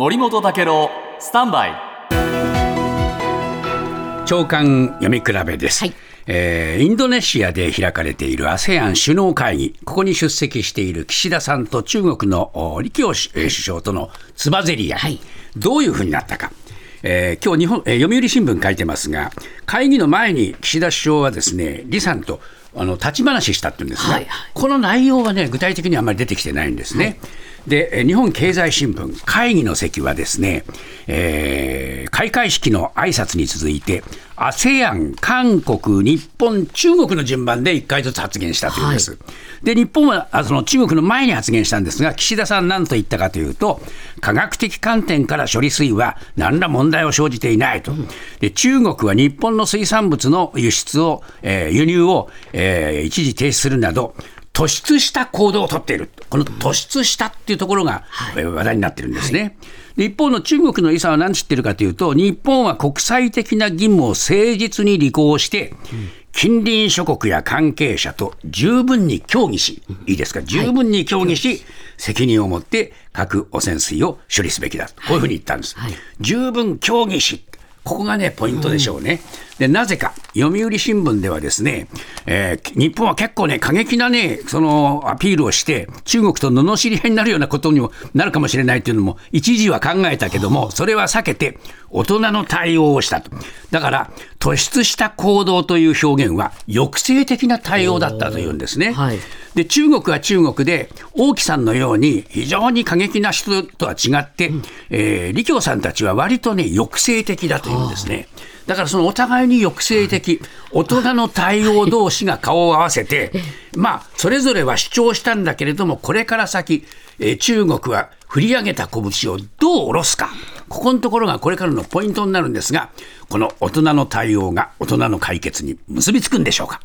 森本武郎スタンバイ。長官読み比べです、はい。えーインドネシアで開かれている ASEAN 首脳会議、ここに出席している岸田さんと中国のお李強首相とのつばぜり合い、はい。どういうふうになったか。えー今日日本、えー読売新聞書いてますが、会議の前に岸田首相はですね、李さんとあの立ち話したっていうんですが、はいはい。この内容はね、具体的にはあまり出てきてないんですね。で、えー日本経済新聞、会議の席はですね、えー開会式の挨拶に続いて、ASEAN、韓国、日本、中国の順番で1回ずつ発言したというんです。で、日本はあその中国の前に発言したんですが、岸田さん何と言ったかというと、科学的観点から処理水は何ら問題を生じていないと。で、中国は日本の水産物の輸出を、えー輸入を、えー一時停止するなど、突出した行動を取っている。この突出したっていうところが、えー話題になってるんですね。で一方の中国のイさんは何知ってるかというと、日本は国際的な義務を誠実に履行して、近隣諸国や関係者と十分に協議し、いいですか、十分に協議し、責任を持って核汚染水を処理すべきだと、こういうふうに言ったんです。十分協議し、ここがね、ポイントでしょうね。で、なぜか、読売新聞ではですね、えー日本は結構ね、過激なね、そのアピールをして、中国と罵り合いになるようなことにもなるかもしれないというのも、一時は考えたけども、それは避けて、大人の対応をしたと。だから、突出した行動という表現は、抑制的な対応だったというんですね。はいで中国は中国で王毅さんのように非常に過激な人とは違って、えー李強さんたちは割とね抑制的だというんですね。だからそのお互いに抑制的、大人の対応同士が顔を合わせて、まあ、それぞれは主張したんだけれども、これから先、えー中国は振り上げた拳をどう下ろすか、ここのところがこれからのポイントになるんですが、この大人の対応が大人の解決に結びつくんでしょうか。